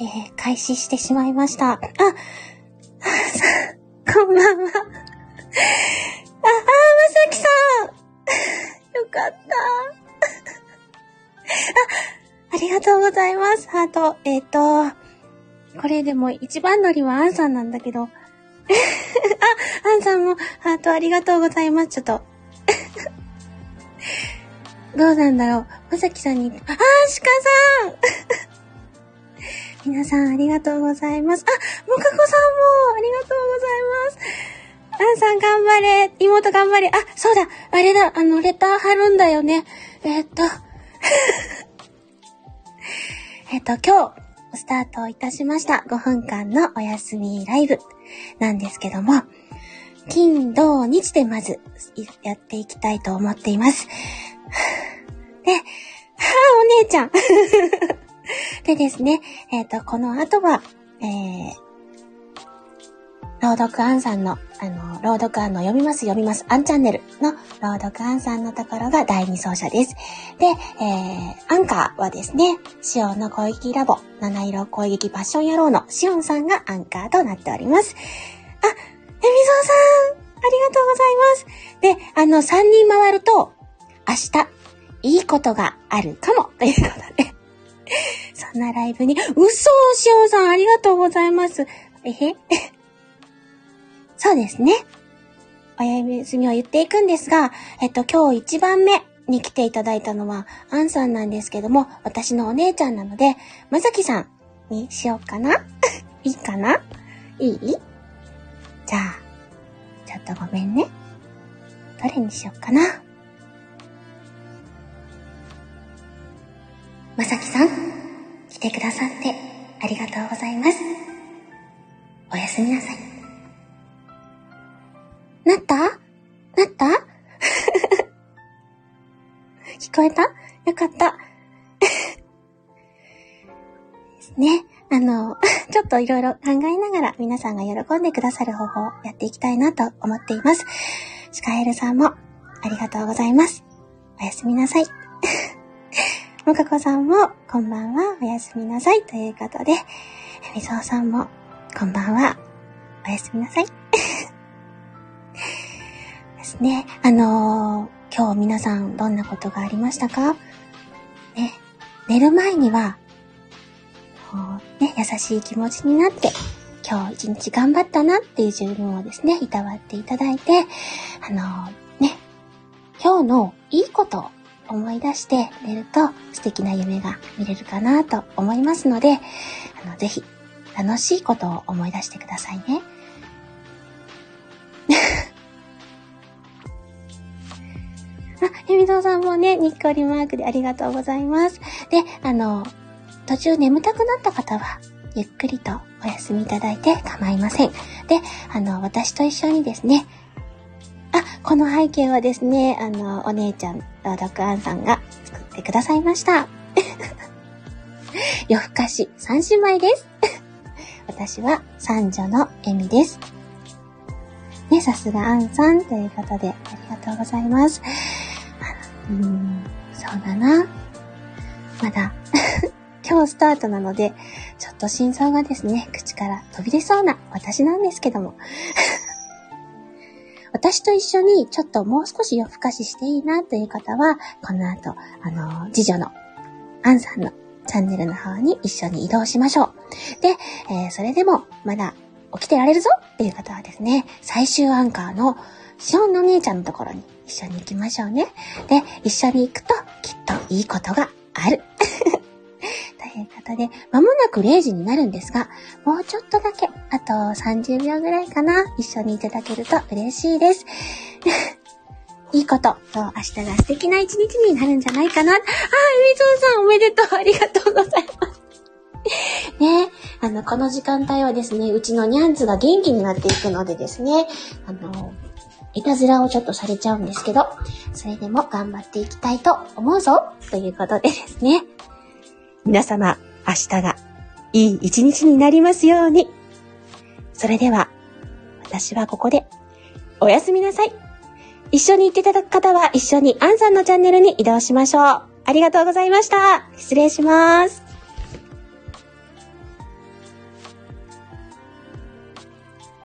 えー、開始してしまいました。あ、あ、こんばんは。あ、あ、まさきさん よかった。あ、ありがとうございます。ハート。えっ、ー、と、これでも一番乗りはアンさんなんだけど。あ、アンさんもハートありがとうございます。ちょっと。どうなんだろう。まさきさんに、あ、あ、鹿さん皆さんありがとうございます。あ、もかこさんもありがとうございます。あんさん頑張れ。妹頑張れ。あ、そうだ。あれだ。あの、レター貼るんだよね。えー、っと。えっと、今日、スタートいたしました。5分間のお休みライブなんですけども、金、土、日でまずやっていきたいと思っています。で、はぁ、お姉ちゃん。でですね、えっ、ー、と、この後は、えー、朗読アンさんの、あの、朗読アンの読みます読みますアンチャンネルの朗読アンさんのところが第2走者です。で、えー、アンカーはですね、シオンの攻撃ラボ、七色攻撃パッション野郎のシオンさんがアンカーとなっております。あ、エミゾーさんありがとうございます。で、あの、3人回ると、明日、いいことがあるかも、ということでそんなライブに、嘘しおさんありがとうございます。えへ そうですね。お休みを言っていくんですが、えっと、今日1番目に来ていただいたのは、アンさんなんですけども、私のお姉ちゃんなので、まさきさんにしようかな いいかな？いい？じゃあ、ちょっとごめんね。どれにしようかな？てくださってありがとうございます。おやすみなさい。なった？なった？聞こえた？よかった。ね。あの、ちょっといろいろ考えながら皆さんが喜んでくださる方法をやっていきたいなと思っています。シカエルさんもありがとうございます。おやすみなさい。もかこさんも、こんばんは、おやすみなさい。ということで、みぞうさんも、こんばんは、おやすみなさい。ですね。あのー、今日皆さんどんなことがありましたか？ね、寝る前には、ね、優しい気持ちになって、今日一日頑張ったなっていう自分をですね、いたわっていただいて、あのー、ね、今日のいいことを思い出して寝ると素敵な夢が見れるかなと思いますので、あの、ぜひ楽しいことを思い出してくださいね。あ、ヘミゾさんもね、にっこりマークでありがとうございます。で、あの、途中眠たくなった方は、ゆっくりとお休みいただいて構いません。で、あの、私と一緒にですね、この背景はですね、あの、お姉ちゃん、朗読アンさんが作ってくださいました。夜更かし三姉妹です。私は三女のエミです。ね、さすがアンさんということで、ありがとうございます。うん、そうだな。まだ 今日スタートなので、ちょっと心臓がですね、口から飛び出そうな私なんですけども私と一緒にちょっともう少し夜更かししていいなという方は、この後、あの、次女のアンさんのチャンネルの方に一緒に移動しましょう。で、えー、それでもまだ起きてられるぞっていう方はですね、最終アンカーのシオンの姉ちゃんのところに一緒に行きましょうね。で、一緒に行くときっといいことがある。ということで、まもなく0時になるんですが、もうちょっとだけ、あと30秒ぐらいかな、一緒にいただけると嬉しいです。いいこと、明日が素敵な一日になるんじゃないかな。あ、みぞさんおめでとう、ありがとうございます。ねあの、この時間帯はですね、うちのニャンズが元気になっていくのでですね、あの、いたずらをちょっとされちゃうんですけど、それでも頑張っていきたいと思うぞということでですね。皆様、明日がいい一日になりますように。それでは、私はここで、おやすみなさい。一緒に行っていただく方は一緒にアンさんのチャンネルに移動しましょう。ありがとうございました。失礼します。